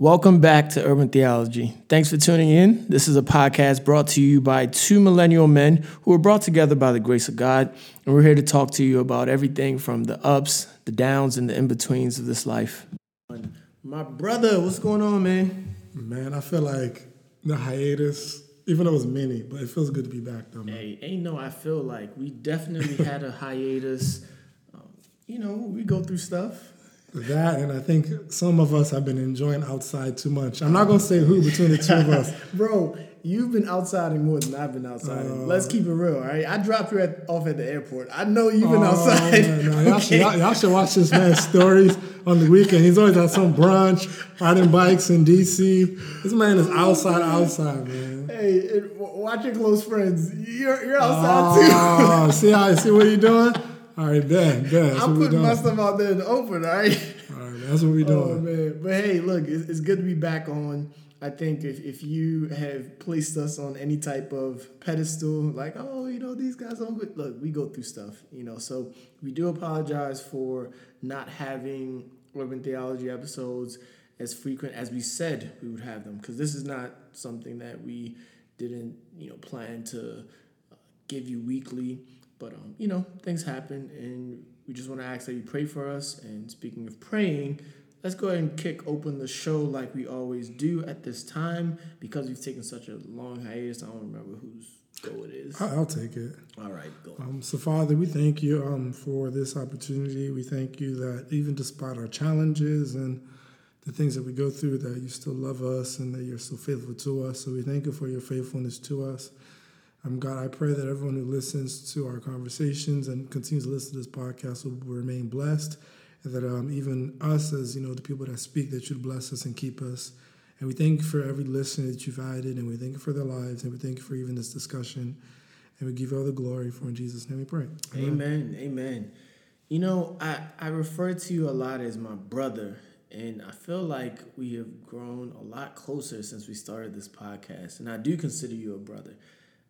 Welcome back to Urban Theology. Thanks for tuning in. This is a podcast brought to you by two millennial men who were brought together by the grace of God. And we're here to talk to you about everything from the ups, the downs, and the in betweens of this life. My brother, what's going on, man? Man, I feel like the hiatus, even though it was mini, but it feels good to be back though, man. Hey, ain't no, I feel like we definitely had a hiatus. Um, you know, we go through stuff. That and I think some of us have been enjoying outside too much. I'm not gonna say who between the two of us. Bro, you've been outsiding more than I've been outsiding. Uh, Let's keep it real, all right? I dropped you at, off at the airport. I know you've been Oh, outside. man, no, y'all, should, Okay. y'all, y'all should watch this man's stories on the weekend. He's always at some brunch, riding bikes in DC. This man is outside, outside, man. Hey, it, watch your close friends. You're, you're outside too. see how see what you're doing? All right, bet, bet. I'm putting my stuff out there in the open, all right? All right, that's what we Oh doing. man, but hey, look, it's, it's good to be back on. I think if, if you have placed us on any type of pedestal, like oh, you know these guys don't good. Look, we go through stuff, you know. So we do apologize for not having urban theology episodes as frequent as we said we would have them, because this is not something that we didn't, you know, plan to uh, give you weekly. But um, you know, things happen, and we just want to ask that you pray for us. And speaking of praying, let's go ahead and kick open the show like we always do at this time because we've taken such a long hiatus. I don't remember whose go it is. I'll take it. All right, go. Um, so, Father, we thank you um, for this opportunity. We thank you that even despite our challenges and the things that we go through, that you still love us and that you're so faithful to us. So, we thank you for your faithfulness to us. Um, God, I pray that everyone who listens to our conversations and continues to listen to this podcast will remain blessed, and that um, even us, as you know, the people that speak, that you'd bless us and keep us. And we thank you for every listener that you've added, and we thank you for their lives, and we thank you for even this discussion. And we give you all the glory for in Jesus' name we pray. Amen. Amen. You know, I, I refer to you a lot as my brother, and I feel like we have grown a lot closer since we started this podcast. And I do consider you a brother.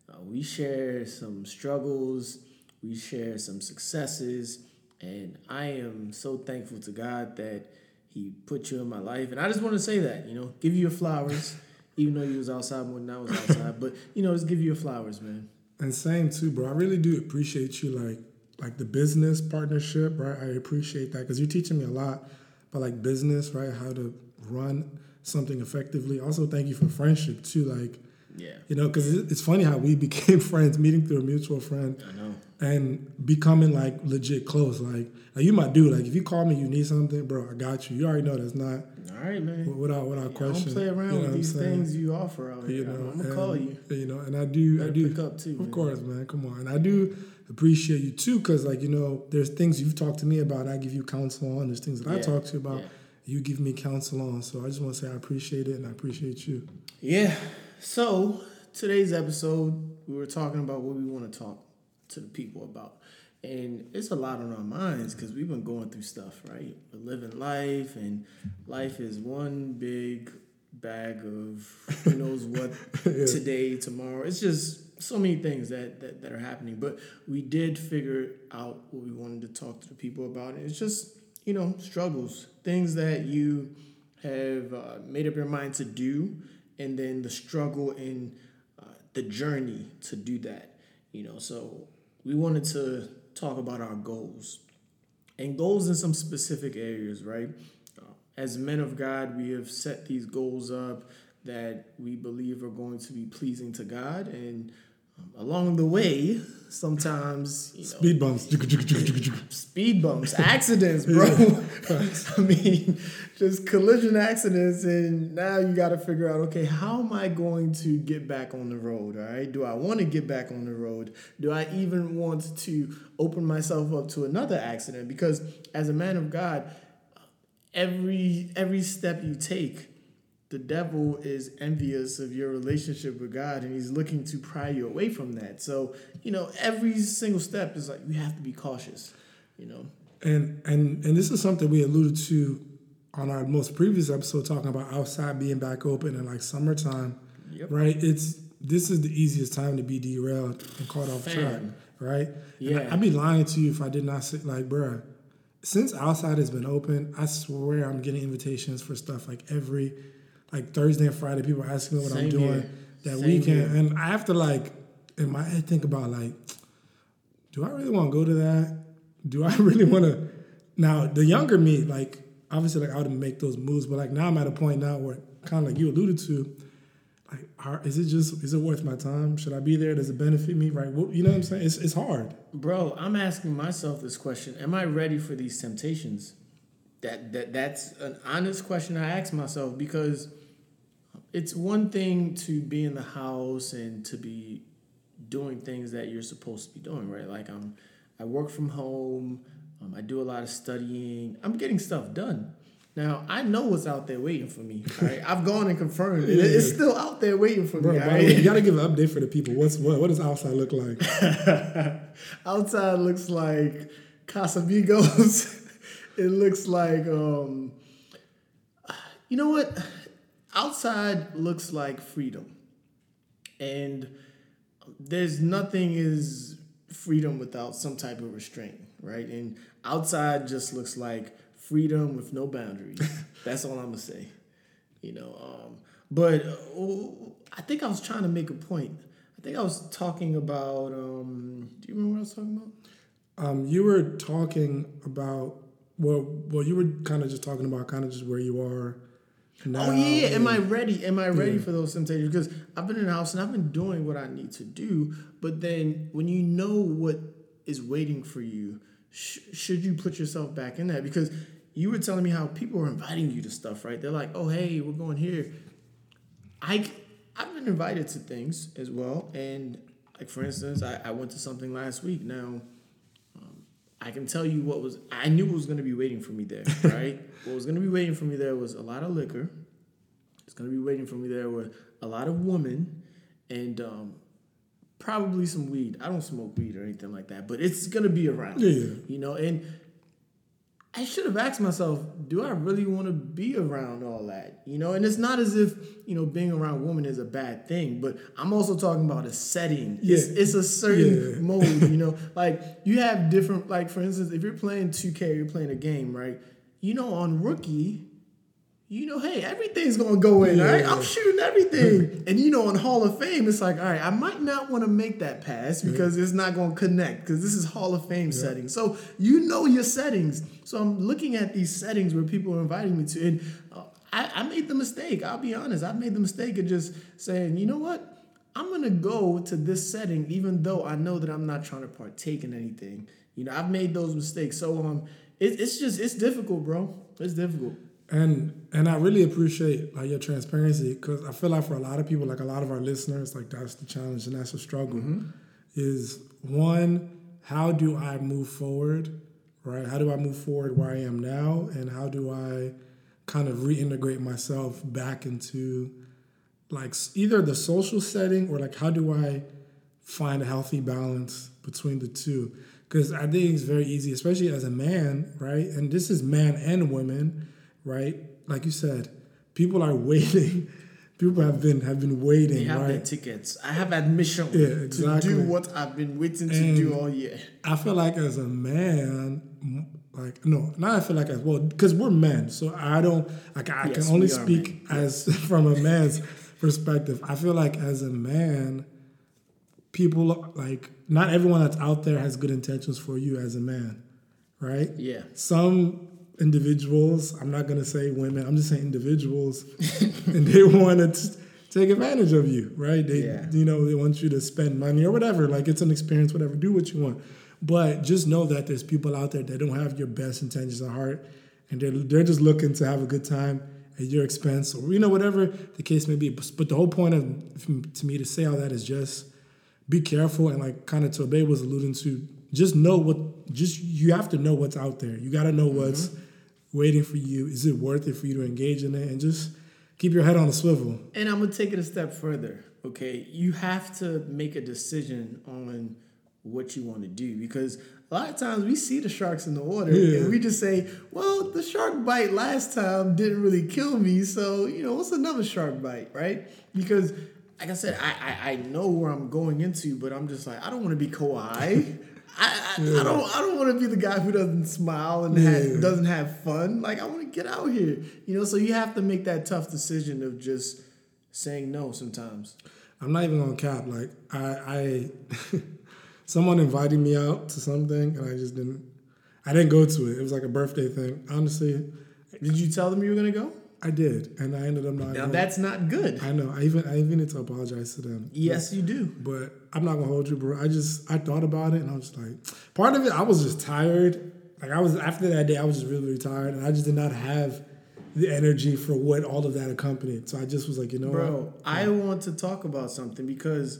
Uh, we share some struggles, we share some successes, and I am so thankful to God that He put you in my life. And I just want to say that, you know, give you your flowers, even though you was outside more than I was outside. But you know, just give you your flowers, man. And same too, bro. I really do appreciate you, like like the business partnership, right? I appreciate that because you're teaching me a lot about like business, right? How to run something effectively. Also, thank you for friendship too, like Yeah, you know, because it's funny how we became friends, meeting through a mutual friend. I know. and becoming like legit close. Like, like you my dude. Like if you call me, you need something, bro. I got you. You already know that's not All right, man. without without I don't question. play around you know with these saying? things you offer out here. You know, I'm gonna and, call you. You know, and I do, I do pick up too. Of man. course, man. Come on, and I do appreciate you too, because like you know, there's things you've talked to me about. and I give you counsel on. There's things that I talk to you about. yeah. You give me counsel on. So I just want to say I appreciate it and I appreciate you. Yeah. So today's episode, we were talking about what we want to talk to the people about, and it's a lot on our minds because we've been going through stuff, right? We're living life, and life is one big bag of who knows what today, tomorrow. It's just so many things that, that that are happening. But we did figure out what we wanted to talk to the people about, and it's just you know struggles, things that you have uh, made up your mind to do, and then the struggle and uh, the journey to do that. You know, so we wanted to talk about our goals and goals in some specific areas, right? Uh, As men of God, we have set these goals up that we believe are going to be pleasing to God, and along the way, sometimes you know, Speed bumps. speed bumps, accidents, bro. I mean, just collision accidents, and now you got to figure out, okay, how am I going to get back on the road? All right, do I want to get back on the road? Do I even want to open myself up to another accident? Because as a man of God, every every step you take. The devil is envious of your relationship with God and he's looking to pry you away from that. So, you know, every single step is like, you have to be cautious, you know. And and and this is something we alluded to on our most previous episode, talking about outside being back open and like summertime, Yep. right? It's this is the easiest time to be derailed and caught off track, right? Yeah. And I, I'd be lying to you if I did not say like, bruh, since outside has been open, I swear I'm getting invitations for stuff like every like Thursday and Friday, people are asking me what I'm doing here. that Same weekend, here. and I have to like in my head think about like, do I really want to go to that? Do I really want to? Now the younger me, like obviously, like I would make those moves, but like now I'm at a point now where kind of like you alluded to, like, are, is it just is it worth my time? Should I be there? Does it benefit me? Right? What, you know what I'm saying? It's it's hard. Bro, I'm asking myself this question: Am I ready for these temptations? That that that's an honest question I ask myself because it's one thing to be in the house and to be doing things that you're supposed to be doing, right? Like I'm, I work from home. Um, I do a lot of studying. I'm getting stuff done. Now I know what's out there waiting for me. Right? I've gone and confirmed it. It's still out there waiting for Bro, me. the way, you got to give an update for the people. What's what? What does outside look like? Outside looks like Casamigos. it looks like um you know what? Outside looks like freedom. And there's nothing is freedom without some type of restraint, right? And outside just looks like freedom with no boundaries. That's all I'm gonna say. You know, um, but uh, I think I was trying to make a point. I think I was talking about. Um, do you remember what I was talking about? Um, you were talking about well, well, you were kind of just talking about kind of just where you are. Now, Oh yeah, am I ready? Am I ready for those temptations? Because I've been in the house and I've been doing what I need to do. But then when you know what is waiting for you, sh- should you put yourself back in that? Because you were telling me how people are inviting you to stuff, right? They're like, "Oh hey, we're going here." I I've been invited to things as well, and like for instance, I, I went to something last week. Now, I can tell you what was I knew what was going to be waiting for me there. Right, what was going to be waiting for me there was a lot of liquor. It's going to be waiting for me there with a lot of women, and um, probably some weed. I don't smoke weed or anything like that, but it's going to be around. Yeah. you know, and I should have asked myself, do I really want to be around all that? You know, and it's not as if, you know, being around women is a bad thing, but I'm also talking about a setting. It's, Yeah. it's a certain Yeah. mode, you know, like you have different, like for instance, if you're playing 2K, you're playing a game, right? You know, on rookie, you know, hey, everything's gonna go in, all right? I'm shooting everything. and you know, on Hall of Fame, it's like, all right, I might not want to make that pass because it's not gonna connect because this is Hall of Fame settings. So you know your settings. So I'm looking at these settings where people are inviting me to, and uh, I, I made the mistake. I'll be honest, I made the mistake of just saying, you know what? I'm gonna go to this setting, even though I know that I'm not trying to partake in anything. You know, I've made those mistakes. So um, it, it's just it's difficult, bro. It's difficult. And and I really appreciate like your transparency because I feel like for a lot of people, like a lot of our listeners, like that's the challenge and that's the struggle. Mm-hmm. Is one, how do I move forward? Right? How do I move forward where I am now, and how do I kind of reintegrate myself back into like either the social setting or like how do I find a healthy balance between the two? Because I think it's very easy, especially as a man, right? And this is man and women, right? Like you said, people are waiting. People have been have been waiting, They have right? their tickets. I have admission Yeah, exactly. to do what I've been waiting to do all year. I feel like as a man, like no, not I feel like as well because we're men, so I don't like I Yes, can only speak as from a man's perspective. I feel like as a man, people like not everyone that's out there has good intentions for you as a man, right? Yeah. Some individuals, I'm not gonna say women, I'm just saying individuals, and they want to take advantage of you, right? They, Yeah. you know, they want you to spend money or whatever. Like it's an experience, whatever. Do what you want, but just know that there's people out there that don't have your best intentions at heart, and they're they're just looking to have a good time at your expense, or you know, whatever the case may be. But, but the whole point of to me to say all that is just be careful and like kind of to obey was alluding to just know what just you have to know what's out there you got to know mm-hmm. what's waiting for you is it worth it for you to engage in it and just keep your head on a swivel And I'm gonna take it a step further. Okay, you have to make a decision on what you want to do because a lot of times we see the sharks in the water Yeah. and we just say, "Well, the shark bite last time didn't really kill me, so you know what's another shark bite, right?" Because like I said, I I, I know where I'm going into, but I'm just like I don't want to be Kawhi. I, I, I don't I don't want to be the guy who doesn't smile and ha- doesn't have fun. Like I want to get out here, you know. So you have to make that tough decision of just saying no sometimes. I'm not even gonna cap. Like I, I someone invited me out to something, and I just didn't. I didn't go to it. It was like a birthday thing. Honestly, Did you tell them you were gonna go? I did, and I ended up not. Now going. that's not good. I know. I even I even need to apologize to them. Yes, you do. But I'm not gonna hold you, bro. I just I thought about it, and I was like, part of it, I was just tired. Like I was after that day, I was just really, really tired, and I just did not have the energy for what all of that accompanied. So I just was like, you know what? Bro, I want to talk about something because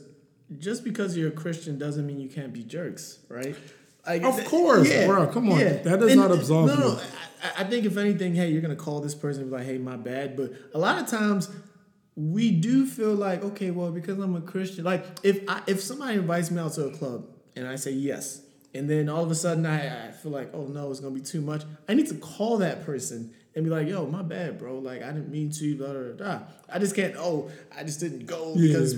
just because you're a Christian doesn't mean you can't be jerks, right? Like, Of course, bro, come on. That does not absolve no, you. No, I, I think if anything, hey, you're gonna call this person and be like, hey, my bad. But a lot of times we do feel like, okay, well, because I'm a Christian, like if I, if somebody invites me out to a club and I say yes, and then all of a sudden I, I feel like, oh no, it's gonna be too much. I need to call that person and be like, yo, my bad, bro. Like I didn't mean to, blah, blah, blah. I just can't, oh, I just didn't go Yeah. because,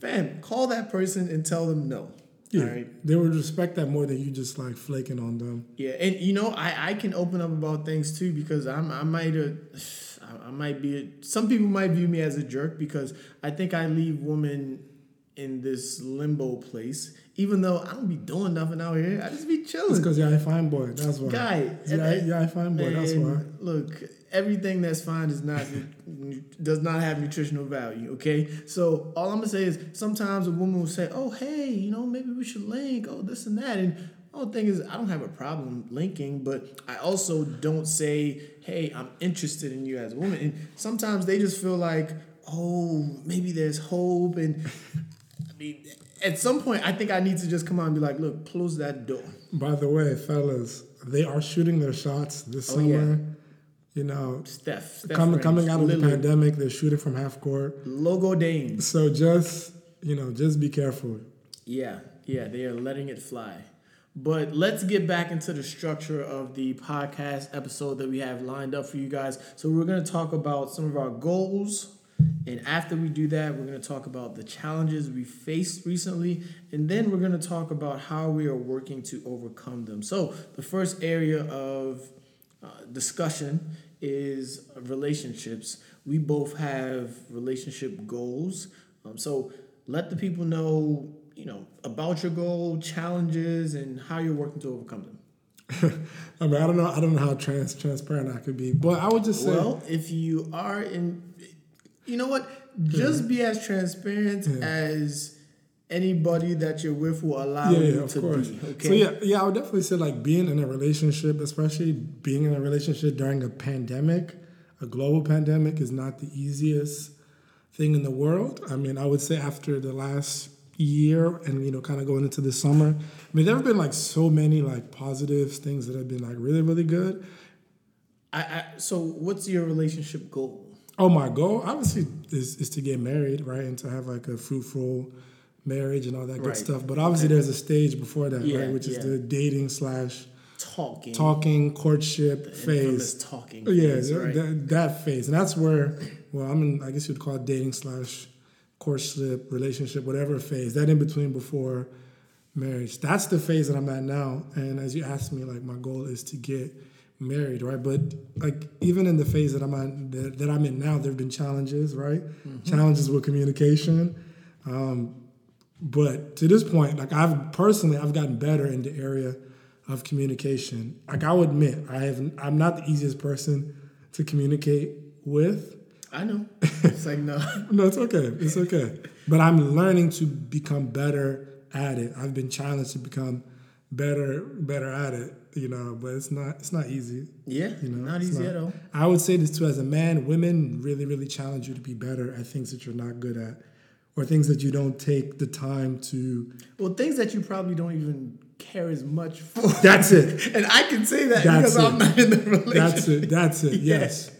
fam, call that person and tell them no. Yeah, right. they would respect that more than you just like flaking on them. Yeah, and you know, I, I can open up about things too because I'm I might uh, I- I might be a, some people might view me as a jerk because I think I leave women in this limbo place even though I don't be doing nothing out here. I just be It's chilling. because you're a fine boy. That's why. Guy, yeah, yeah, a fine boy. That's why. Look, everything that's fine is not does not have nutritional value. Okay, so all I'm gonna say is sometimes a woman will say, "Oh, hey, you know, maybe we should link. Oh, this and that." And the whole thing is, I don't have a problem linking, but I also don't say, "Hey, I'm interested in you as a woman." And sometimes they just feel like, "Oh, maybe there's hope." And I mean, at some point, I think I need to just come out and be like, "Look, close that door." By the way, fellas, they are shooting their shots this Oh, summer. yeah. You know, Steph, Steph coming coming out of the pandemic, they're shooting from half court. Logo Dame. So just you know, just be careful. Yeah, yeah, they are letting it fly. But let's get back into the structure of the podcast episode that we have lined up for you guys. So we're going to talk about some of our goals. And after we do that, we're going to talk about the challenges we faced recently. And then we're going to talk about how we are working to overcome them. So the first area of uh, discussion is relationships. We both have relationship goals. Um, so let the people know, you know, about your goal, challenges, and how you're working to overcome them. I mean, I don't know, I don't know how trans transparent I could be, but I would just say, Well, if you are in, you know what? Hmm. Just be as transparent hmm. as anybody that you're with will allow yeah, you yeah, of to course. be. Okay. So yeah, yeah, I would definitely say like being in a relationship, especially being in a relationship during a pandemic, a global pandemic, is not the easiest thing in the world. I mean, I would say after the last year and you know, kind of going into the summer, I mean, there have been like so many like positive things that have been like really, really good. I, I, so, what's your relationship goal? Oh, my goal obviously is, is to get married, right, and to have like a fruitful marriage and all that good Right. stuff. But obviously, there's a stage before that, Yeah, right, which is yeah. the dating slash Talking. talking courtship Infamous phase. talking. Oh, yeah, phase, that, right? that, that phase, and that's where, well, I'm in. I guess you'd call it dating slash courtship, relationship, whatever phase. That in between before marriage. That's the phase that I'm at now. And as you asked me, like my goal is to get married, right? But like even in the phase that I'm at, that, that I'm in now, there have been challenges, right? Challenges with communication. Um, but to this point, like I've personally, I've gotten better in the area of communication. Like I would admit, I have, I'm not the easiest person to communicate with. I know. It's like, no. No, it's okay. It's okay. But I'm learning to become better at it. I've been challenged to become better, better at it. You know, but it's not, it's not easy. Yeah, You know, not easy not- at all. I would say this too as a man, women really, really challenge you to be better at things that you're not good at or things that you don't take the time to. Well, things that you probably don't even care as much for. That's it. and I can say that That's because it. I'm not in the relationship. That's it. That's it. Yeah. Yes.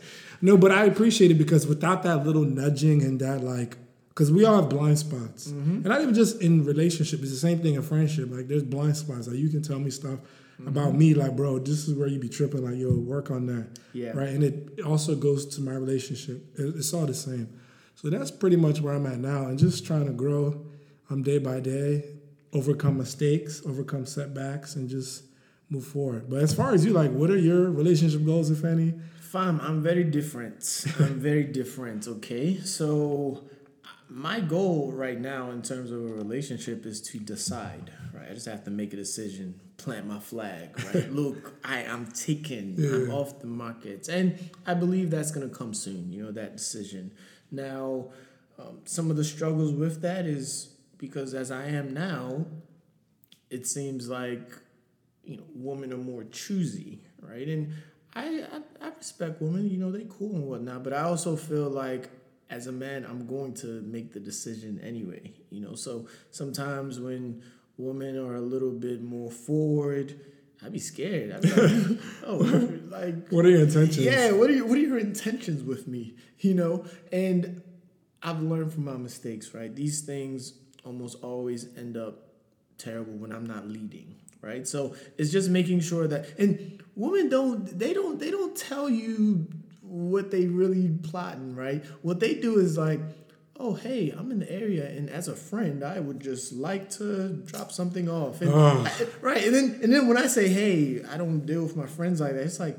No, but I appreciate it because without that little nudging and that like, because we all have blind spots, Mm-hmm. and not even just in relationship. It's the same thing in friendship. Like there's blind spots. Like you can tell me stuff Mm-hmm. about me. Like bro, this is where you be tripping. Like yo, work on that. Yeah. Right. And it also goes to my relationship. It's all the same. So that's pretty much where I'm at now, and just trying to grow, um, day by day. overcome mistakes, overcome setbacks, and just move forward. But as far as you, like, what are your relationship goals, if any? Fam, I'm very different. I'm very different, okay? So my goal right now in terms of a relationship is to decide, right? I just have to make a decision, plant my flag, right? Look, I am taken. Yeah. I'm off the market. And I believe that's going to come soon, you know, that decision. Now, um, some of the struggles with that is because as I am now, it seems like, you know, women are more choosy, right? And I, I, I respect women, you know, they cool and whatnot, but I also feel like as a man, I'm going to make the decision anyway, you know. So sometimes when women are a little bit more forward, I'd be scared. I'd be like, oh, like what are your intentions? Yeah, what are your, what are your intentions with me? You know, and I've learned from my mistakes. Right, these things almost always end up terrible when I'm not leading right? So it's just making sure that and women don't they don't they don't tell you what they really plotting, right? What they do is like, oh hey, I'm in the area, and as a friend, I would just like to drop something off, and, I, right? And then and then when I say hey, I don't deal with my friends like that. It's like.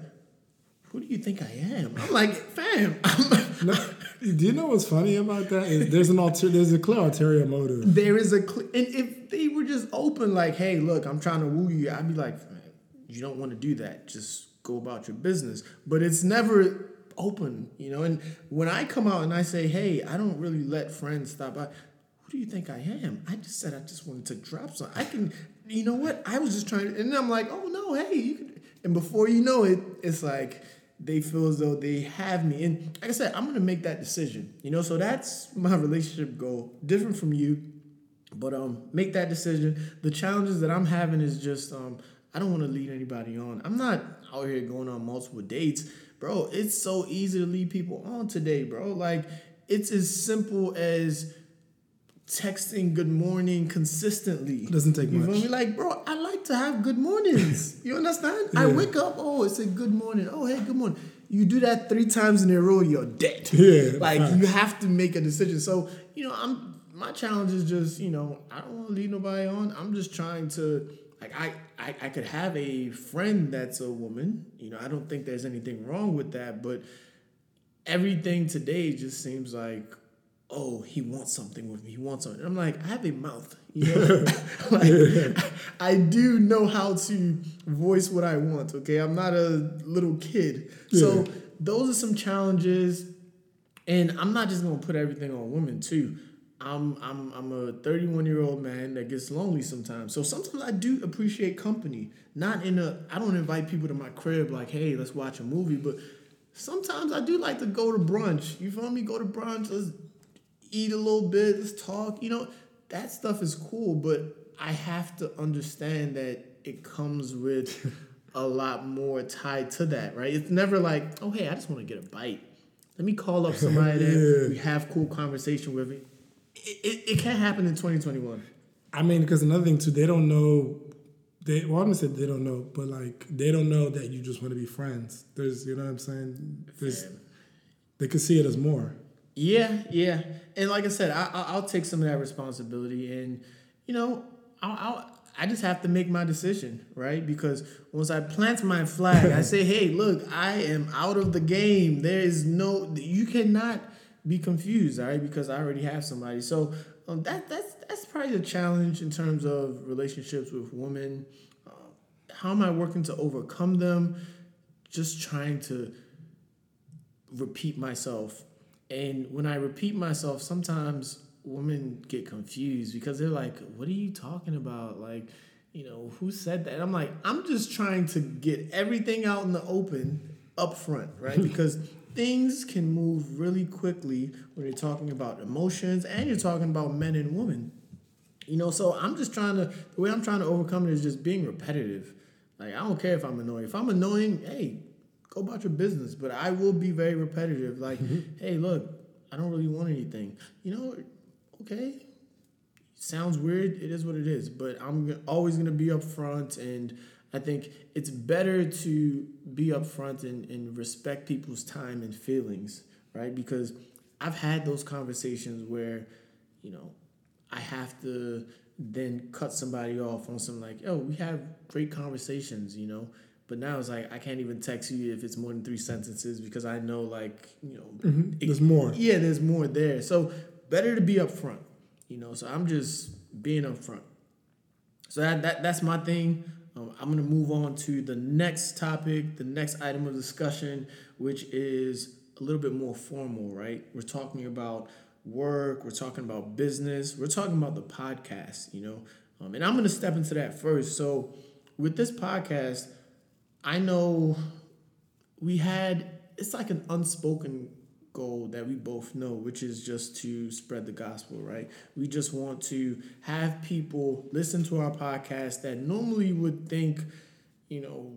Who do you think I am? I'm like, fam. no, do you know what's funny about that? Is there's an alter, there's a clear ulterior motive. There is a cl- and if they were just open, like, hey, look, I'm trying to woo you, I'd be like, you don't want to do that. Just go about your business. But it's never open, you know. And when I come out and I say, hey, I don't really let friends stop by. Who do you think I am? I just said I just wanted to drop some. I can, you know what? I was just trying and I'm like, oh no, hey, you can. And before you know it, it's like they feel as though they have me. And like I said, I'm gonna make that decision. You know, so that's my relationship goal. Different from you. But um, make that decision. The challenges that I'm having is just um, I don't want to lead anybody on. I'm not out here going on multiple dates, bro. It's so easy to lead people on today, bro. Like it's as simple as texting good morning consistently. It doesn't take you much. You? Like, bro, I like to have good mornings. You understand? yeah. I wake up, oh, it's a good morning. Oh, hey, good morning. You do that three times in a row, you're dead. Yeah. Like you have to make a decision. So, you know, I'm my challenge is just, you know, I don't want to lead nobody on. I'm just trying to like I, I I could have a friend that's a woman. You know, I don't think there's anything wrong with that, but everything today just seems like oh, he wants something with me. He wants something. I'm like, I have a mouth. You know, like, I do know how to voice what I want. Okay, I'm not a little kid. Yeah. So those are some challenges, and I'm not just gonna put everything on women too. I'm I'm I'm a 31 year old man that gets lonely sometimes. So sometimes I do appreciate company. Not in a I don't invite people to my crib like, hey, let's watch a movie, but sometimes I do like to go to brunch. You feel me? Go to brunch, let's eat a little bit, let's talk. You know, that stuff is cool, but I have to understand that it comes with a lot more tied to that, right? It's never like, oh hey, I just want to get a bite. Let me call up somebody yeah. that we have cool conversation with. It, it, can't happen in 2021. I mean, because another thing too, they don't know. They well, I'm gonna say they don't know, but like they don't know that you just want to be friends. There's, you know what I'm saying? There's, they could see it as more. Yeah, yeah, and like I said, I, I'll take some of that responsibility, and you know, I'll, I'll I just have to make my decision, right? Because once I plant my flag, I say, "Hey, look, I am out of the game. There is no, you cannot be confused, all right? Because I already have somebody." So um, that that's that's probably the challenge in terms of relationships with women. Uh, how am I working to overcome them? Just trying to repeat myself and when I repeat myself, sometimes women get confused because they're like, "What are you talking about?" Like, you know, who said that? And I'm like, I'm just trying to get everything out in the open up front, right? because things can move really quickly when you're talking about emotions and you're talking about men and women. You know, so I'm just trying to the way I'm trying to overcome it is just being repetitive. Like I don't care if I'm annoying. If I'm annoying, hey, go about your business. But I will be very repetitive. Like, mm-hmm. hey, look, I don't really want anything. You know, okay, sounds weird. It is what it is. But I'm always gonna be upfront, and I think it's better to be upfront and, and respect people's time and feelings, right? Because I've had those conversations where, you know, I have to then cut somebody off on some like, oh, we have great conversations, you know. But now it's like I can't even text you if it's more than three sentences because I know like you know mm-hmm. there's more. Yeah, there's more there. So better to be upfront, you know. So I'm just being upfront. So that, that that's my thing. Um, I'm gonna move on to the next topic, the next item of discussion, which is a little bit more formal, right? We're talking about work, we're talking about business, we're talking about the podcast, you know. Um, and I'm gonna step into that first. So with this podcast I know we had it's like an unspoken goal that we both know, which is just to spread the gospel, right? We just want to have people listen to our podcast that normally would think, you know,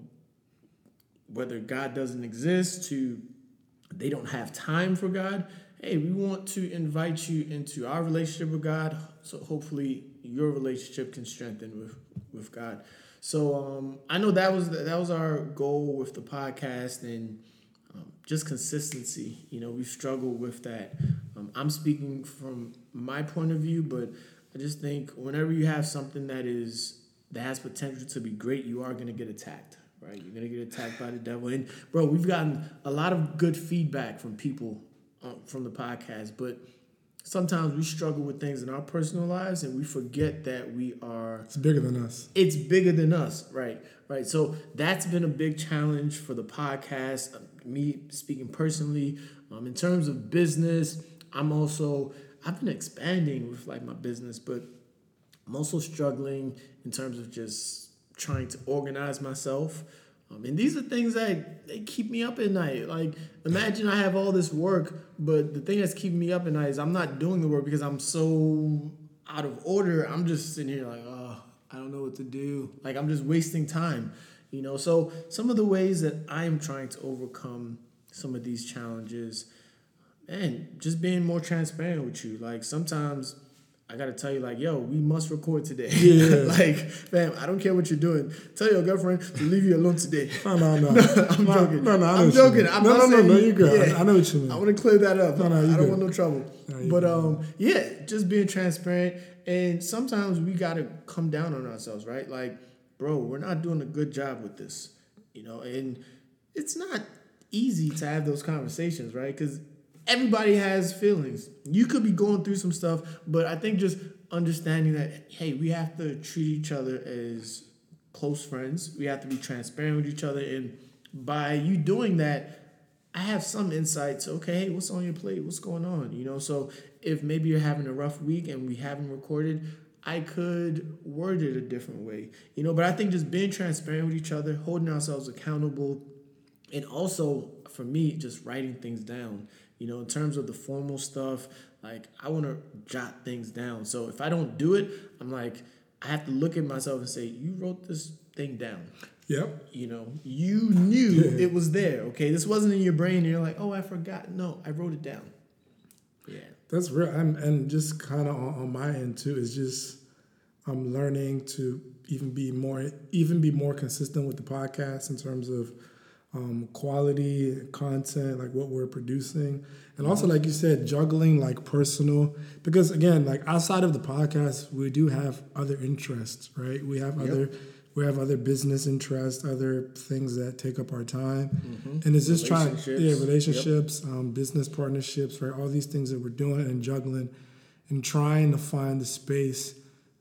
whether God doesn't exist, to they don't have time for God. Hey, we want to invite you into our relationship with God, so hopefully your relationship can strengthen with with God. So um, I know that was that was our goal with the podcast and um, just consistency. You know, we've struggled with that. Um, I'm speaking from my point of view, but I just think whenever you have something that is that has potential to be great, you are going to get attacked, right? You're going to get attacked by the devil. And bro, we've gotten a lot of good feedback from people uh, from the podcast, but sometimes we struggle with things in our personal lives and we forget that we are it's bigger than us it's bigger than us right right so that's been a big challenge for the podcast me speaking personally um, in terms of business i'm also i've been expanding with like my business but i'm also struggling in terms of just trying to organize myself um, and these are things that they keep me up at night. Like, imagine I have all this work, but the thing that's keeping me up at night is I'm not doing the work because I'm so out of order. I'm just sitting here like, oh, I don't know what to do. Like, I'm just wasting time, you know? So, some of the ways that I am trying to overcome some of these challenges, and just being more transparent with you. Like, sometimes I gotta tell you, like, yo, we must record today. Yeah. like, fam, I don't care what you're doing. Tell your girlfriend to leave you alone today. No, no, no. I'm no, joking. No, no, I am joking. I'm no, not no, saying, no, no, you're good. Yeah. I know what you mean. I want to clear that up. No, no, I don't good. want no trouble. No, but um, yeah, just being transparent. And sometimes we gotta come down on ourselves, right? Like, bro, we're not doing a good job with this, you know. And it's not easy to have those conversations, right? Because everybody has feelings. You could be going through some stuff, but I think just understanding that hey, we have to treat each other as close friends. We have to be transparent with each other, and by you doing that, I have some insights. Okay, what's on your plate? What's going on? You know, so if maybe you're having a rough week and we haven't recorded, I could word it a different way. You know, but I think just being transparent with each other, holding ourselves accountable, and also for me, just writing things down. You know, in terms of the formal stuff, like I want to jot things down. So if I don't do it, I'm like, I have to look at myself and say, you wrote this thing down. Yep. You know, you knew it was there. Okay, this wasn't in your brain. And you're like, oh, I forgot. No, I wrote it down. Yeah. That's real. And, and just kind of on, on my end too is just I'm learning to even be more even be more consistent with the podcast in terms of um, quality content, like what we're producing, and also like you said, juggling like personal. Because again, like outside of the podcast, we do have other interests, right? We have yep. other we have other business interests, other things that take up our time, mm-hmm. and it's just trying, yeah, relationships, yep. um, business partnerships, right? All these things that we're doing and juggling, and trying to find the space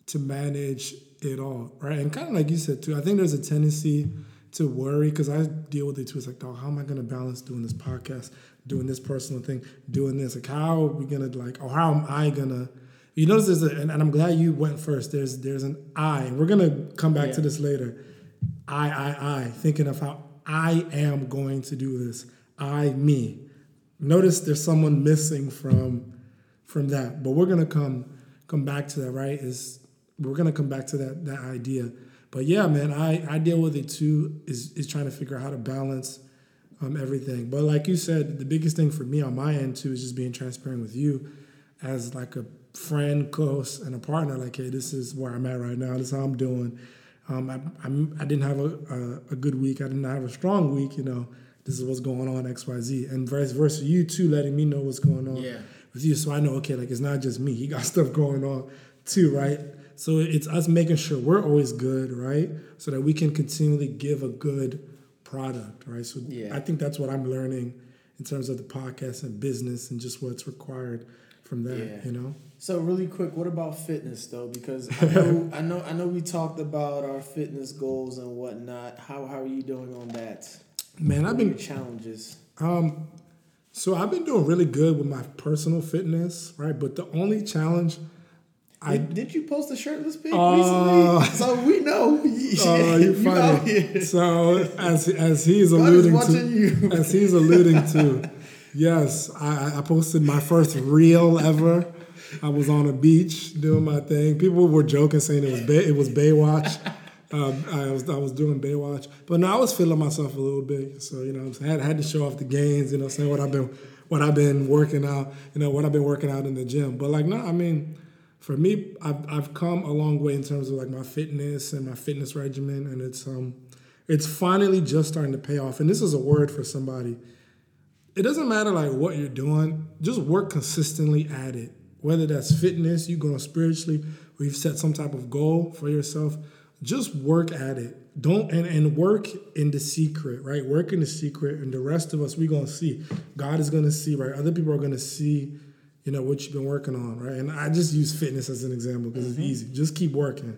to manage it all, right? And kind of like you said too, I think there's a tendency to worry because I deal with it too. It's like, oh, how am I going to balance doing this podcast, doing this personal thing, doing this? Like, how are we going to like, or how am I going to? You notice there's a, and, and, I'm glad you went first. There's there's an I, and we're gonna come back yeah. to this later. I I I thinking of how I am going to do this. I me. Notice there's someone missing from from that, but we're gonna come come back to that. Right? Is we're gonna come back to that that idea but yeah, man, I, I deal with it too. Is is trying to figure out how to balance um, everything. But like you said, the biggest thing for me on my end too is just being transparent with you, as like a friend, close, and a partner. Like, hey, this is where I'm at right now. This is how I'm doing. Um, I, I'm, I didn't have a, a, a good week. I didn't have a strong week. You know, this is what's going on X Y Z, and vice versa. You too, letting me know what's going on yeah. with you, so I know okay, like it's not just me. He got stuff going on too, right? So it's us making sure we're always good, right? So that we can continually give a good product, right? So Yeah. I think that's what I'm learning in terms of the podcast and business and just what's required from that, Yeah. you know? So really quick, what about fitness though? Because I know, I know, I know we talked about our fitness goals and whatnot. How how are you doing on that? Man, I've been challenges. Um, so I've been doing really good with my personal fitness, right? But the only challenge I Did, did you post a shirtless pic Oh. recently? So we know. oh, you're you out funny. here. So as as he's God alluding to, you. as he's alluding to, yes, I, I posted my first reel ever. I was on a beach doing my thing. People were joking, saying it was Bay, it was Baywatch. Um, I was I was doing Baywatch, but no, I was feeling myself a little bit. So you know, I had had to show off the gains. You know, saying what I've been what I've been working out. You know, what I've been working out in the gym. But like, no, I mean, for me, I've I've come a long way in terms of like my fitness and my fitness regimen, and it's um, it's finally just starting to pay off. And this is a word for somebody. It doesn't matter like what you're doing, just work consistently at it. Whether that's fitness, you're going spiritually, or you've set some type of goal for yourself, just work at it. Don't and, and work in the secret, right? Work in the secret, and the rest of us we're gonna see. God is gonna see, right? Other people are gonna see, you know, what you've been working on, right? And I just use fitness as an example because it's mm-hmm. easy. Just keep working.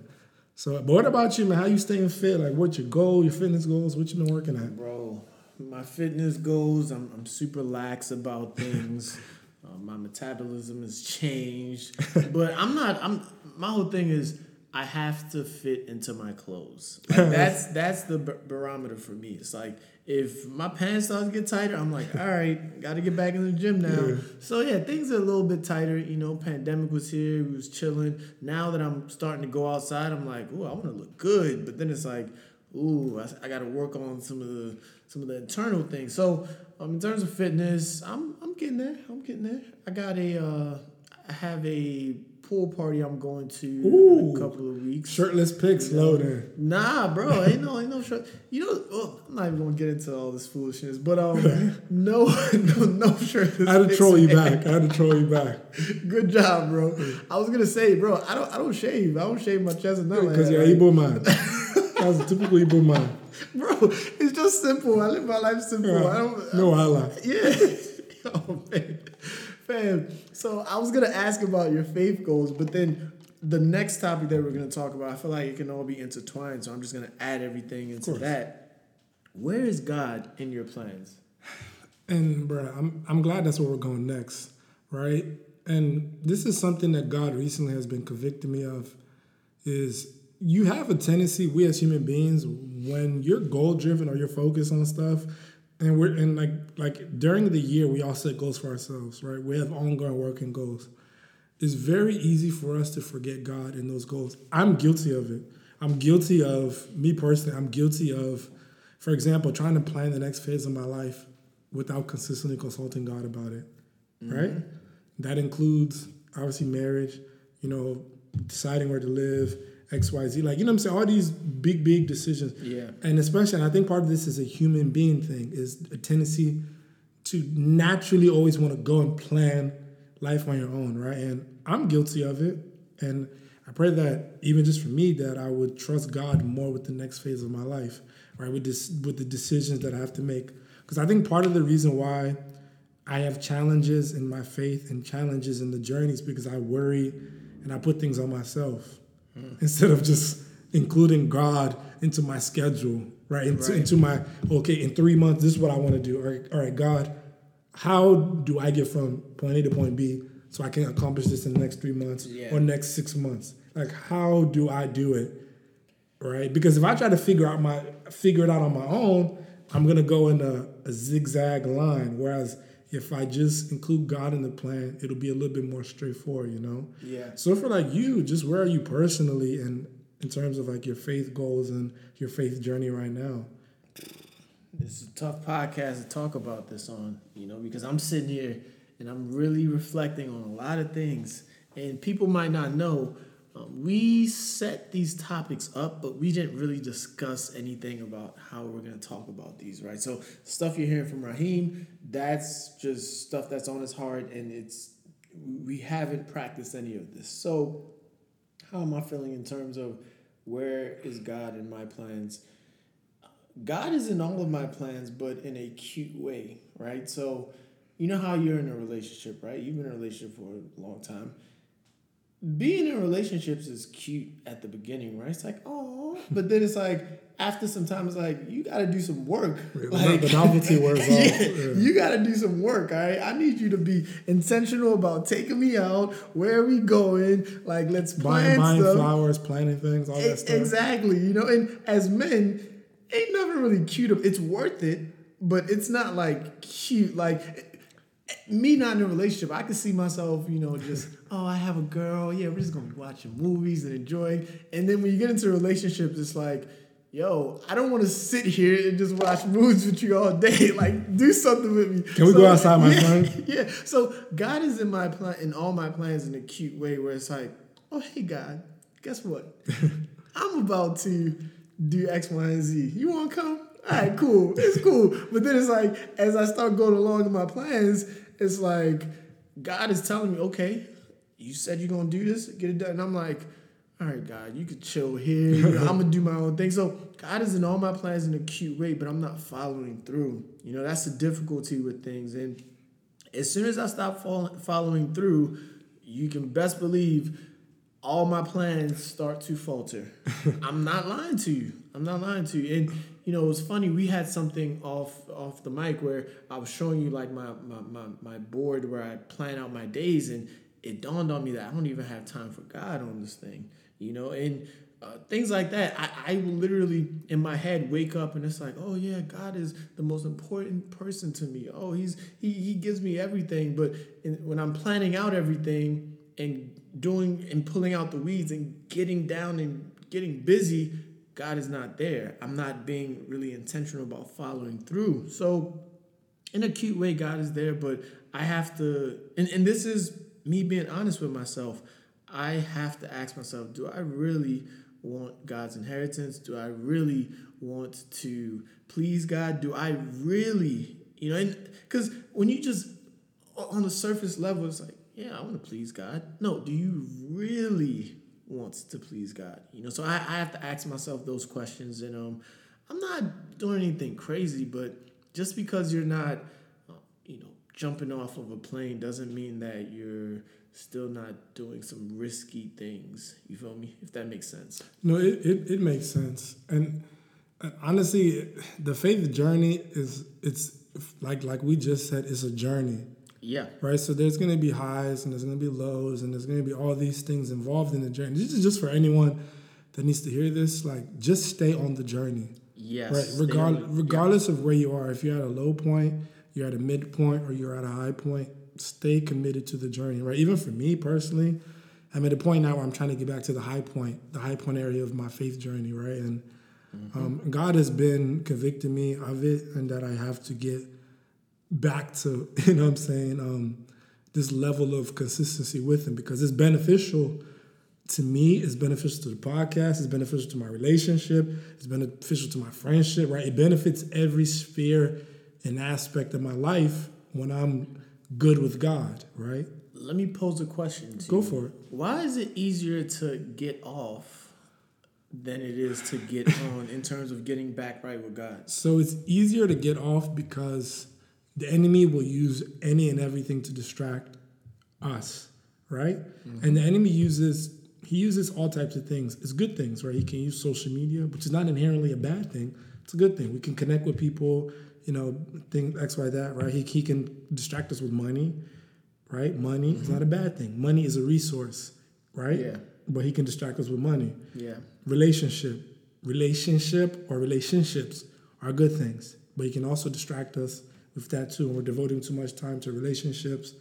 So, but what about you, man? How you staying fit? Like, what's your goal? Your fitness goals? What you been working at? Bro, my fitness goals, I'm, I'm super lax about things. uh, my metabolism has changed. but I'm not, I'm, my whole thing is I have to fit into my clothes. Like that's, that's the bar- barometer for me. It's like, if my pants start to get tighter, I'm like, all right, got to get back in the gym now. Yeah. So yeah, things are a little bit tighter. You know, pandemic was here, we was chilling. Now that I'm starting to go outside, I'm like, ooh, I want to look good. But then it's like, ooh, I, I got to work on some of the some of the internal things. So um, in terms of fitness, I'm I'm getting there. I'm getting there. I got a uh, I have a pool party I'm going to in a couple of weeks. Shirtless pics loading. Nah, bro, ain't no, ain't no shirt. You know, well, I'm not even gonna get into all this foolishness, but um, no, no, no shirt. I had to troll you back. I had to troll you back Good job, bro. I was gonna say, bro, I don't, I don't shave. I don't shave my chest and nothing. because like you're Igbo man. That's a typical Igbo man. bro. It's just simple. I live my life simple. I don't. No Allah. Yeah. oh man, fam. So I was gonna ask about your faith goals, but then the next topic that we're gonna talk about, I feel like it can all be intertwined. So I'm just gonna add everything into that. Where is God in your plans? And bro, I'm I'm glad that's where we're going next, right? And this is something that God recently has been convicting me of is you have a tendency, we as human beings, when you're goal driven or you're focused on stuff, and we're and like like during the year we all set goals for ourselves, right? We have ongoing working goals. It's very easy for us to forget God in those goals. I'm guilty of it. I'm guilty of me personally. I'm guilty of, for example, trying to plan the next phase of my life without consistently consulting God about it. Right? Mm-hmm. That includes obviously marriage, you know, deciding where to live, X, Y, Z. Like, you know what I'm saying? All these big, big decisions. Yeah. And especially, and I think part of this is a human being thing, is a tendency to naturally always want to go and plan life on your own, right? And I'm guilty of it. And I pray that even just for me, that I would trust God more with the next phase of my life, right? With this, with the decisions that I have to make. Because I think part of the reason why I have challenges in my faith and challenges in the journeys because I worry and I put things on myself instead of just including God into my schedule, right? Into, Right. into my okay, in three months, this is what I want to do. All right, all right, God, how do I get from point A to point B so I can accomplish this in the next three months Yeah. or next six months? Like, how do I do it? Right? Because if I try to figure out my figure it out on my own, I'm gonna go in a, a zigzag line. Whereas if I just include God in the plan, it'll be a little bit more straightforward, you know? Yeah. So for like you, just where are you personally and in terms of like your faith goals and your faith journey right now? It's a tough podcast to talk about this on, you know, because I'm sitting here and I'm really reflecting on a lot of things. And people might not know, um, we set these topics up, but we didn't really discuss anything about how we're going to talk about these, right? So, stuff you're hearing from Raheem, that's just stuff that's on his heart, and it's we haven't practiced any of this. So, how am I feeling in terms of where is God in my plans? God is in all of my plans, but in a cute way, right? So, you know how you're in a relationship, right? You've been in a relationship for a long time. Being in relationships is cute at the beginning, right? It's like, oh, but then it's like after some time, it's like you got to do some work. Like the novelty wears off. yeah, Yeah. you got to do some work. All right, I need you to be intentional about taking me out. Where are we going? Like, let's plan Buying, buying stuff. flowers, planting things, all that E- stuff. Exactly. You know, and as men, ain't nothing really cute. It's worth it, but it's not like cute. Like me not in a relationship, I can see myself, you know, just oh, I have a girl. Yeah, we're just gonna be watching movies and enjoying. And then when you get into relationships, it's like. Yo, I don't want to sit here and just watch movies with you all day. Like, do something with me. Can we go outside, my yeah, friend? Yeah. So God is in my plan, in all my plans, in a cute way, where it's like, oh, hey, God, guess what? I'm about to do X, Y, and Z. You want to come? All right, cool. It's cool. But then it's like, as I start going along in my plans, it's like, God is telling me, okay, you said you're going to do this, get it done. And I'm like, all right, God, you could chill here. You know, I'm going to do my own thing. So God is in all my plans in a cute way, but I'm not following through. You know, that's the difficulty with things. And as soon as I stop follow- following through, you can best believe all my plans start to falter. I'm not lying to you. I'm not lying to you. And you know, it was funny. We had something off off the mic where I was showing you like my my my, my board where I plan out my days, and it dawned on me that I don't even have time for God on this thing. You know, and uh, things like that. I, will literally in my head wake up and it's like, oh yeah, God is the most important person to me. Oh, he's he he gives me everything. But in, when I'm planning out everything and doing and pulling out the weeds and getting down and getting busy, God is not there. I'm not being really intentional about following through. So in a cute way, God is there, but I have to, and, and this is me being honest with myself. I have to ask myself, do I really want God's inheritance? Do I really want to please God? Do I really, you know, and because when you just on the surface level, it's like, yeah, I want to please God. No, do you really want to please God? You know, so I, I have to ask myself those questions, and um, I'm not doing anything crazy, but just because you're not, uh, you know, jumping off of a plane doesn't mean that you're still not doing some risky things. You feel me? If that makes sense. No, it, it, it makes sense. And honestly, the faith journey is it's like like we just said, it's a journey. Yeah. Right? So there's gonna be highs and there's gonna be lows and there's gonna be all these things involved in the journey. This is just for anyone that needs to hear this, like just stay on the journey. Yes. Right. Stay Regard, on- regardless of where you are, if you're at a low point, you're at a midpoint, or you're at a high point, stay committed to the journey. Right. Even for me personally, I'm at a point now where I'm trying to get back to the high point, the high point area of my faith journey. Right. And um, God has been convicting me of it, and that I have to get back to, you know, what I'm saying, um, this level of consistency with Him because it's beneficial to me, it's beneficial to the podcast, it's beneficial to my relationship, it's beneficial to my friendship, right? It benefits every sphere and aspect of my life when I'm good with God, right? Let me pose a question to Go you. for it. Why is it easier to get off than it is to get on in terms of getting back right with God? So it's easier to get off because the enemy will use any and everything to distract us, right? And the enemy uses he uses all types of things. It's good things, right? He can use social media, which is not inherently a bad thing. It's a good thing. We can connect with people, you know, things X, Y, that, right? He, he can distract us with money, right? Money is not a bad thing. Money is a resource, right? Yeah. But he can distract us with money Yeah. relationship relationship or relationships are good things but he can also distract us with that too and we're devoting too much time to relationships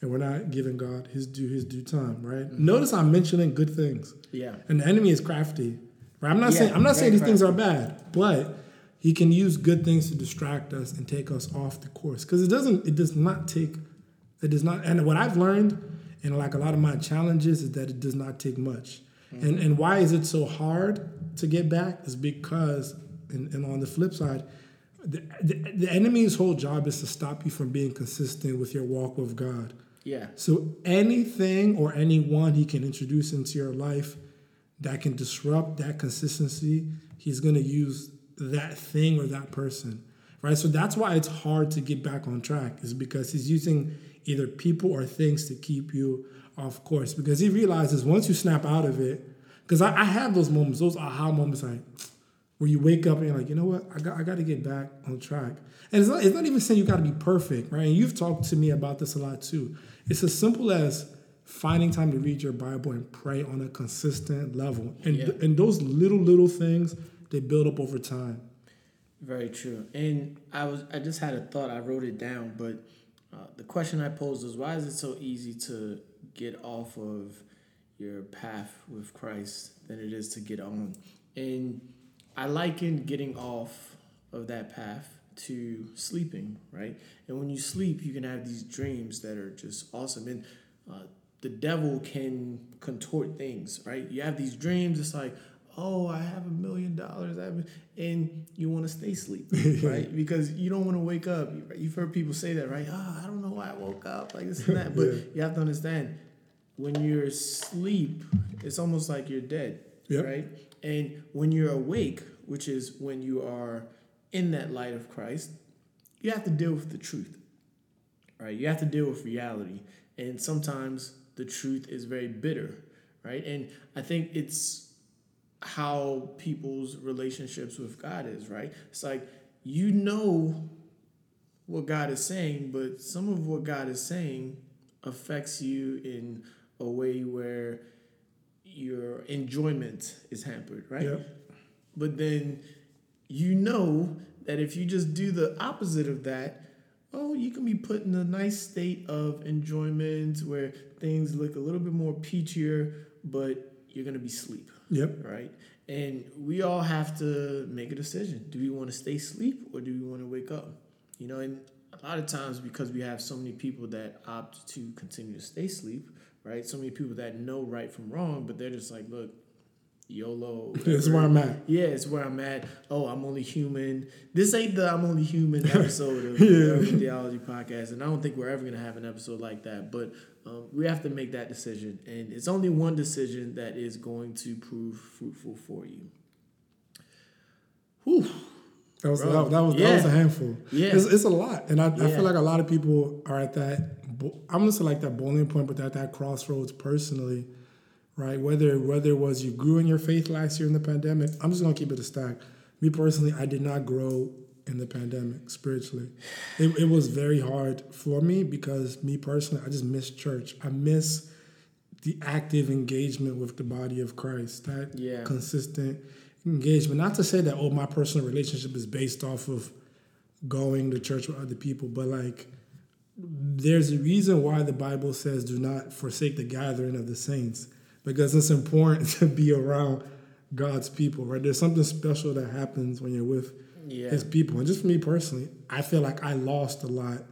and we're not giving god his due his due time right? Mm-hmm. Notice i'm mentioning good things. Yeah. and the enemy is crafty right? I'm not Yeah, saying i'm not saying these things are bad but he can use good things to distract us and take us off the course because it doesn't it does not take it does not and what i've learned and like a lot of my challenges is that it does not take much. Mm-hmm. And and why is it so hard to get back is because and, and on the flip side the, the, the enemy's whole job is to stop you from being consistent with your walk with god Yeah. so anything or anyone he can introduce into your life that can disrupt that consistency, he's going to use that thing or that person, right? So that's why it's hard to get back on track, is because he's using either people or things to keep you off course. Because he realizes once you snap out of it, because I, I have those moments, those aha moments, like where you wake up and you're like, you know what, I got, I got to get back on track. And it's not, it's not even saying you got to be perfect, right? And you've talked to me about this a lot too. It's as simple as finding time to read your Bible and pray on a consistent level. And, Yeah. and those little, little things, they build up over time. Very true. And I was I just had a thought. I wrote it down, but uh, the question I posed was, why is it so easy to get off of your path with Christ than it is to get on? And I liken getting off of that path to sleeping, right? And when you sleep, you can have these dreams that are just awesome. And uh, the devil can contort things, right? You have these dreams. It's like, oh, I have a million dollars, and you want to stay asleep, right? Because you don't want to wake up. You've heard people say that, right? Oh, I don't know why I woke up, like this and that. But Yeah. you have to understand, when you're asleep, it's almost like you're dead, Yep. right? And when you're awake, which is when you are in that light of Christ, you have to deal with the truth, right? You have to deal with reality. And sometimes the truth is very bitter, right? And I think it's how people's relationships with God is, right? It's like you know what God is saying, but some of what God is saying affects you in a way where your enjoyment is hampered, right? Yep. But then you know that if you just do the opposite of that, oh, you can be put in a nice state of enjoyment where things look a little bit more peachier, but you're gonna be sleep, Yep. right? And we all have to make a decision. Do we want to stay asleep or do we want to wake up? You know, and a lot of times because we have so many people that opt to continue to stay asleep, right? So many people that know right from wrong, but they're just like, look, YOLO. this is where. I'm at. Yeah, it's where I'm at. Oh, I'm only human. This ain't the I'm only human episode of Yeah. the Theology podcast, and I don't think we're ever gonna have an episode like that. But um, we have to make that decision, and it's only one decision that is going to prove fruitful for you. Whew. That was, that, that was that was a handful. Yeah. It's, it's a lot, and I, I feel like a lot of people are at that. I'm gonna like that boiling point, but at that crossroads personally, right? Whether whether it was you grew in your faith last year in the pandemic, I'm just gonna keep it a stack. Me personally, I did not grow in the pandemic spiritually. It, it was very hard for me because me personally, I just miss church. I miss the active engagement with the body of Christ. That Yeah. consistent engagement. Not to say that oh, my personal relationship is based off of going to church with other people, but like there's a reason why the Bible says do not forsake the gathering of the saints because it's important to be around God's people, right? There's something special that happens when you're with Yeah. his people. And just for me personally, I feel like I lost a lot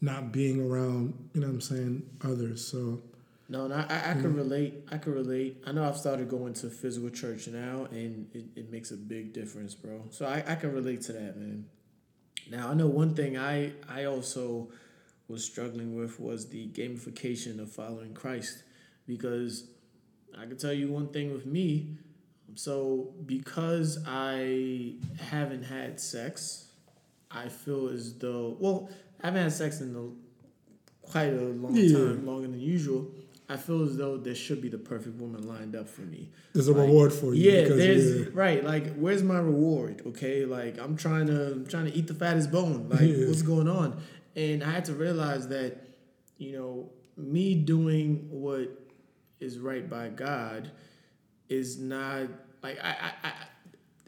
not being around, you know what I'm saying, others. So No, and I, I, I can relate. I can relate. I know I've started going to physical church now, and it, it makes a big difference, bro. So I, I can relate to that, man. Now I know one thing I I also was struggling with was the gamification of following Christ, because I can tell you one thing with me. So because I haven't had sex, I feel as though well I haven't had sex in a, quite a long Yeah. time, longer than usual. I feel as though there should be the perfect woman lined up for me. there's a Like, reward for you. Yeah, because, there's yeah. right. Like, where's my reward? Okay, like I'm trying to I'm trying to eat the fattest bone. Like, Yeah. what's going on? And I had to realize that, you know, me doing what is right by God is not like I I. I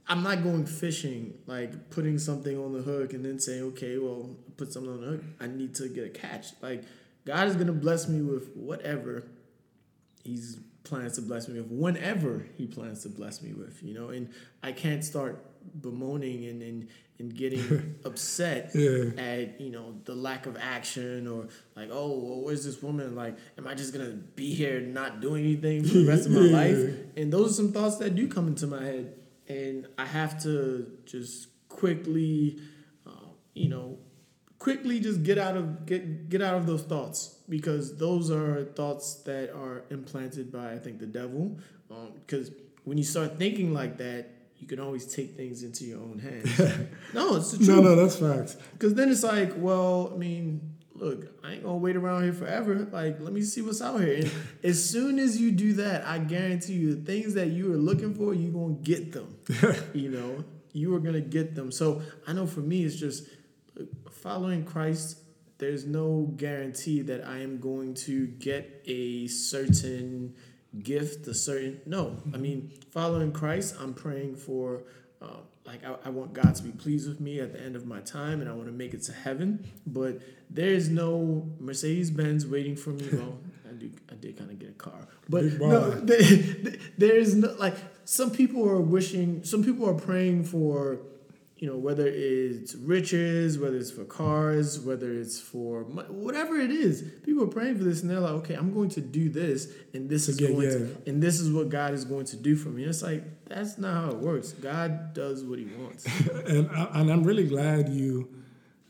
I'm not going fishing, like putting something on the hook and then saying, okay, well, put something on the hook. I need to get a catch. Like, God is going to bless me with whatever he's plans to bless me with whenever he plans to bless me with you know and i can't start bemoaning and and, and getting upset Yeah. at you know the lack of action or like oh well, where's this woman like am i just gonna be here not doing anything for the rest of my Yeah. life and those are some thoughts that do come into my head and i have to just quickly uh, you know quickly just get out of get get out of those thoughts because those are thoughts that are implanted by I think the devil because when you start thinking like that, you can always take things into your own hands. no, it's the truth. No, no, that's facts. Because then it's like, well, I mean, look, I ain't gonna wait around here forever. Like, let me see what's out here. And as soon as you do that, I guarantee you, the things that you are looking for, you're gonna get them. you know, you are gonna get them. So I know for me, it's just look, following Christ. There's no guarantee that I am going to get a certain gift, a certain no. I mean, following Christ, I'm praying for. Uh, like I, I want God to be pleased with me at the end of my time, and I want to make it to heaven. But there's no Mercedes Benz waiting for me. Well, I do. I did kind of get a car, but no, there- there's no like some people are wishing. Some people are praying for you know, whether it's riches, whether it's for cars, whether it's for whatever it is, people are praying for this, and they're like, okay, I'm going to do this, and this is get- going yeah. to, and this is what God is going to do for me. And it's like that's not how it works. God does what He wants. and I, and I'm really glad you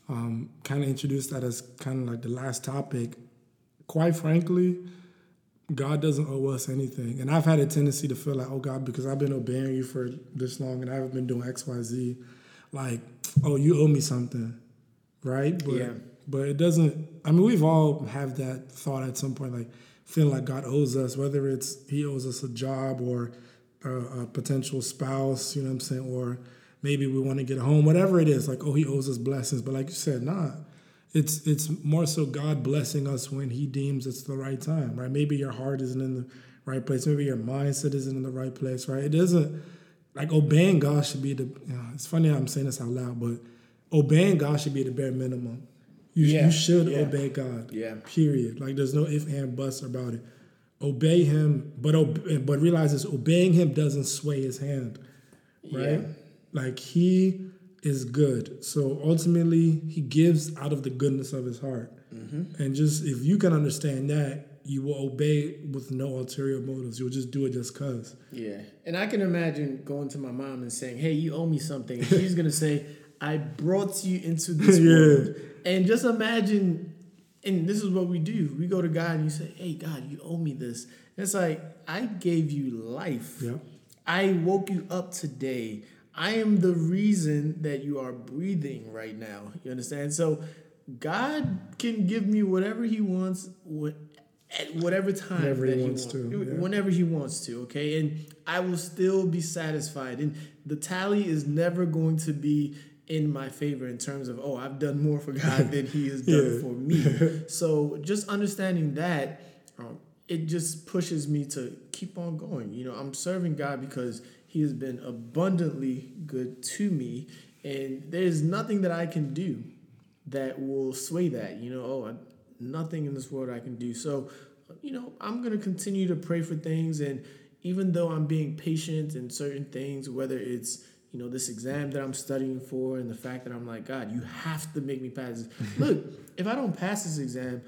um, kind of introduced that as kind of like the last topic. Quite frankly, God doesn't owe us anything, and I've had a tendency to feel like, oh God, because I've been obeying you for this long and I haven't been doing X, Y, Z, like, oh, you owe me something, right? But Yeah. but it doesn't. I mean, we've all have that thought at some point, like feeling like God owes us, whether it's He owes us a job or a, a potential spouse, you know what I'm saying, or maybe we want to get a home, whatever it is, like oh, He owes us blessings. But like you said, nah, it's it's more so God blessing us when He deems it's the right time, right? Maybe your heart isn't in the right place, maybe your mindset isn't in the right place, right? It doesn't like obeying God should be the. You know, it's funny I'm saying this out loud, but obeying God should be the bare minimum. You, Yeah, you should yeah. obey God. Yeah. Period. Like there's no if and buts about it. Obey Him, but ob- but realize this: obeying Him doesn't sway His hand, right? Yeah. Like He is good. So ultimately, He gives out of the goodness of His heart. Mm-hmm. And just if you can understand that, you will obey with no ulterior motives. You'll just do it just cause. Yeah, and I can imagine going to my mom and saying, "Hey, you owe me something." And she's gonna say, "I brought you into this Yeah. world," and just imagine. And this is what we do: we go to God and you say, "Hey, God, you owe me this." And it's like I gave you life. Yeah. I woke you up today. I am the reason that you are breathing right now. You understand? So God can give me whatever He wants wh- at whatever time Whenever he wants wa- to, yeah. whenever He wants to. Okay, and I will still be satisfied. And the tally is never going to be in my favor in terms of oh I've done more for God than He has done Yeah. for me. so just understanding that. Um, it just pushes me to keep on going. You know, I'm serving God because He has been abundantly good to me, and there's nothing that I can do that will sway that. You know, oh, I, nothing in this world I can do. So, you know, I'm gonna continue to pray for things, and even though I'm being patient in certain things, whether it's you know this exam that I'm studying for, and the fact that I'm like, God, you have to make me pass this. Look, if I don't pass this exam,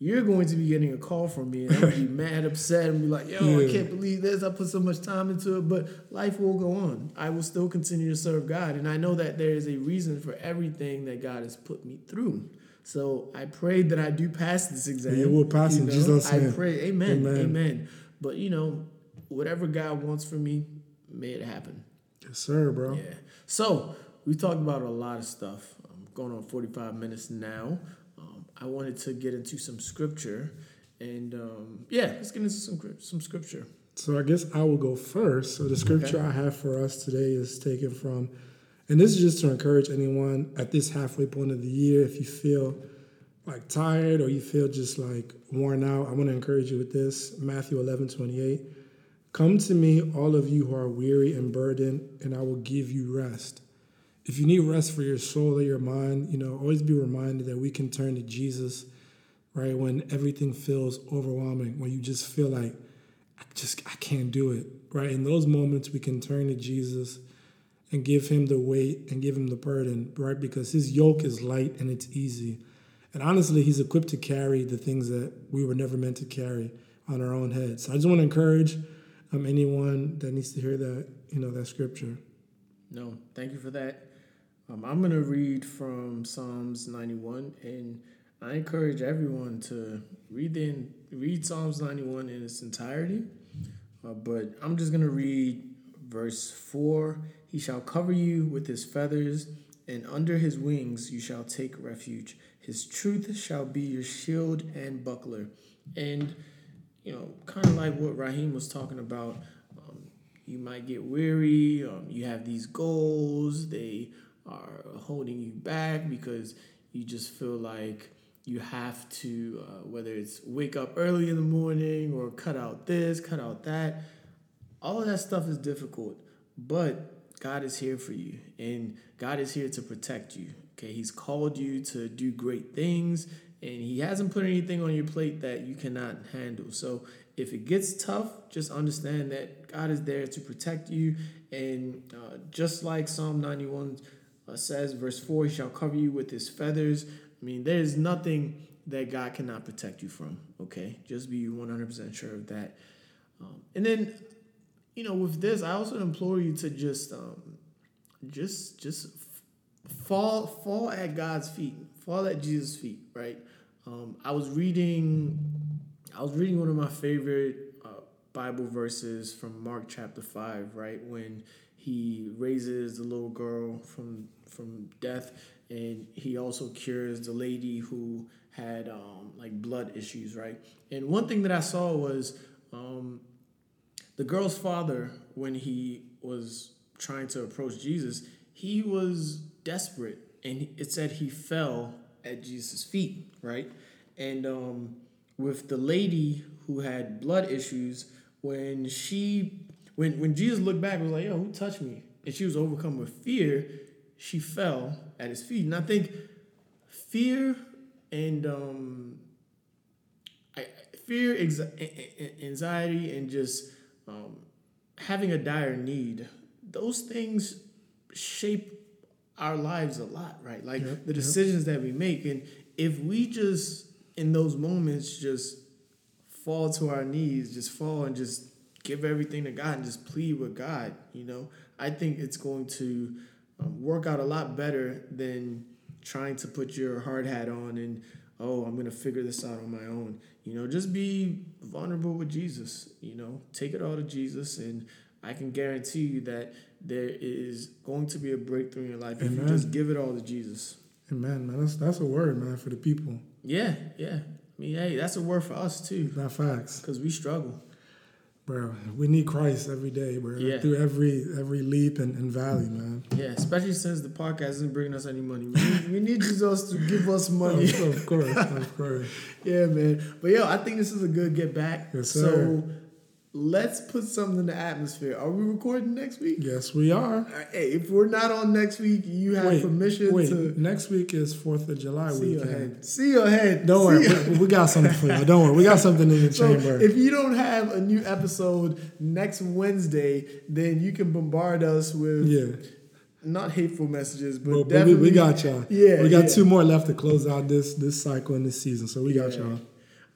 you're going to be getting a call from me and I'm gonna be mad, upset, and be like, yo, I can't believe this. I put so much time into it, but life will go on. I will still continue to serve God. And I know that there is a reason for everything that God has put me through. So I pray that I do pass this exam. You will pass in Jesus' I pray, amen, Amen. amen. But you know, whatever God wants for me, may it happen. Yes, sir, bro. Yeah. So we talked about a lot of stuff. I'm going on 45 minutes now. Um, I wanted to get into some scripture, and um, yeah, let's get into some some scripture. So I guess I will go first. So the scripture I have for us today is taken from, and this is just to encourage anyone at this halfway point of the year. If you feel like tired or you feel just like worn out, I want to encourage you with this Matthew 11 28. Come to me, all of you who are weary and burdened, and I will give you rest. If you need rest for your soul or your mind, you know, always be reminded that we can turn to Jesus, right? When everything feels overwhelming, when you just feel like, I just I can't do it. Right? In those moments we can turn to Jesus and give him the weight and give him the burden, right? Because his yoke is light and it's easy. And honestly, he's equipped to carry the things that we were never meant to carry on our own heads. So I just want to encourage um, anyone that needs to hear that, you know, that scripture. No, thank you for that. Um, I'm gonna read from Psalms 91, and I encourage everyone to read the read Psalms 91 in its entirety. Uh, but I'm just going to read verse 4 He shall cover you with his feathers, and under his wings you shall take refuge. His truth shall be your shield and buckler. And, you know, kind of like what Raheem was talking about, um, you might get weary, um, you have these goals, they are holding you back because you just feel like you have to, uh, whether it's wake up early in the morning or cut out this, cut out that. All of that stuff is difficult, but God is here for you and God is here to protect you. Okay, He's called you to do great things and He hasn't put anything on your plate that you cannot handle. So if it gets tough, just understand that God is there to protect you. And uh, just like Psalm 91 uh, says, verse 4, He shall cover you with His feathers. I mean, there's nothing that God cannot protect you from. Okay, just be 100% sure of that. Um, and then, you know, with this, I also implore you to just, um, just, just fall, fall at God's feet, fall at Jesus' feet. Right. Um, I was reading, I was reading one of my favorite uh, Bible verses from Mark chapter five. Right when he raises the little girl from from death and he also cures the lady who had um, like blood issues, right? And one thing that I saw was um, the girl's father when he was trying to approach Jesus, he was desperate, and it said he fell at Jesus' feet, right? And um, with the lady who had blood issues, when she when when Jesus looked back, was like, "Yo, who touched me?" And she was overcome with fear she fell at his feet. And I think fear and um, I, fear, anxiety, and just um, having a dire need, those things shape our lives a lot, right? Like yep, the decisions yep. that we make. And if we just, in those moments, just fall to our knees, just fall and just give everything to God and just plead with God, you know, I think it's going to um, work out a lot better than trying to put your hard hat on and oh i'm going to figure this out on my own you know just be vulnerable with jesus you know take it all to jesus and i can guarantee you that there is going to be a breakthrough in your life Amen. if you just give it all to jesus Amen, man. That's that's a word, man, for the people. Yeah, yeah. I mean, hey, that's a word for us too. Not facts. Because we struggle bro. We need Christ every day, bro. Yeah. Through every every leap and, and valley, man. Yeah, especially since the podcast isn't bringing us any money. We need, we need Jesus to give us money. of, course, of course. yeah, man. But yo, I think this is a good get back. Yes, sir. So let's put something in the atmosphere. Are we recording next week? Yes, we are. Hey, if we're not on next week, you have wait, permission wait, to. Next week is Fourth of July see weekend. Your head. See your head. Don't see worry, we, we, got something for you. Don't worry, we got something in the so chamber. If you don't have a new episode next Wednesday, then you can bombard us with yeah. Not hateful messages, but, but definitely we, we, got y'all. Yeah, we got yeah. two more left to close out this this cycle and this season, so we got yeah. y'all.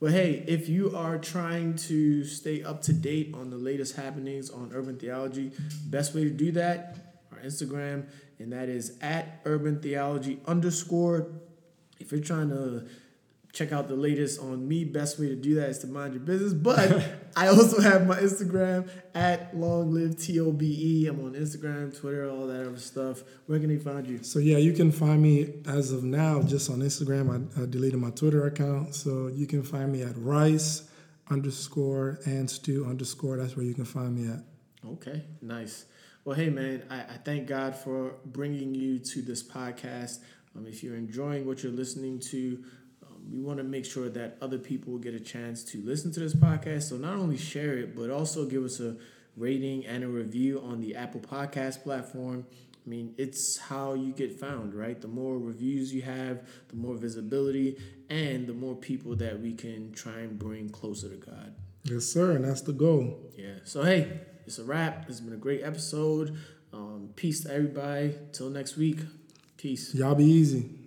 But hey, if you are trying to stay up to date on the latest happenings on urban theology, best way to do that, our Instagram, and that is at urban theology underscore. If you're trying to check out the latest on me. Best way to do that is to mind your business. But I also have my Instagram at long live TOBE. I'm on Instagram, Twitter, all that other stuff. Where can they find you? So yeah, you can find me as of now just on Instagram. I, I deleted my Twitter account. So you can find me at Rice underscore and Stew underscore. That's where you can find me at. Okay, nice. Well, hey man, I, I thank God for bringing you to this podcast. Um, if you're enjoying what you're listening to, we want to make sure that other people get a chance to listen to this podcast. So not only share it, but also give us a rating and a review on the Apple Podcast platform. I mean, it's how you get found, right? The more reviews you have, the more visibility, and the more people that we can try and bring closer to God. Yes, sir, and that's the goal. Yeah. So hey, it's a wrap. It's been a great episode. Um, peace to everybody. Till next week. Peace. Y'all be easy.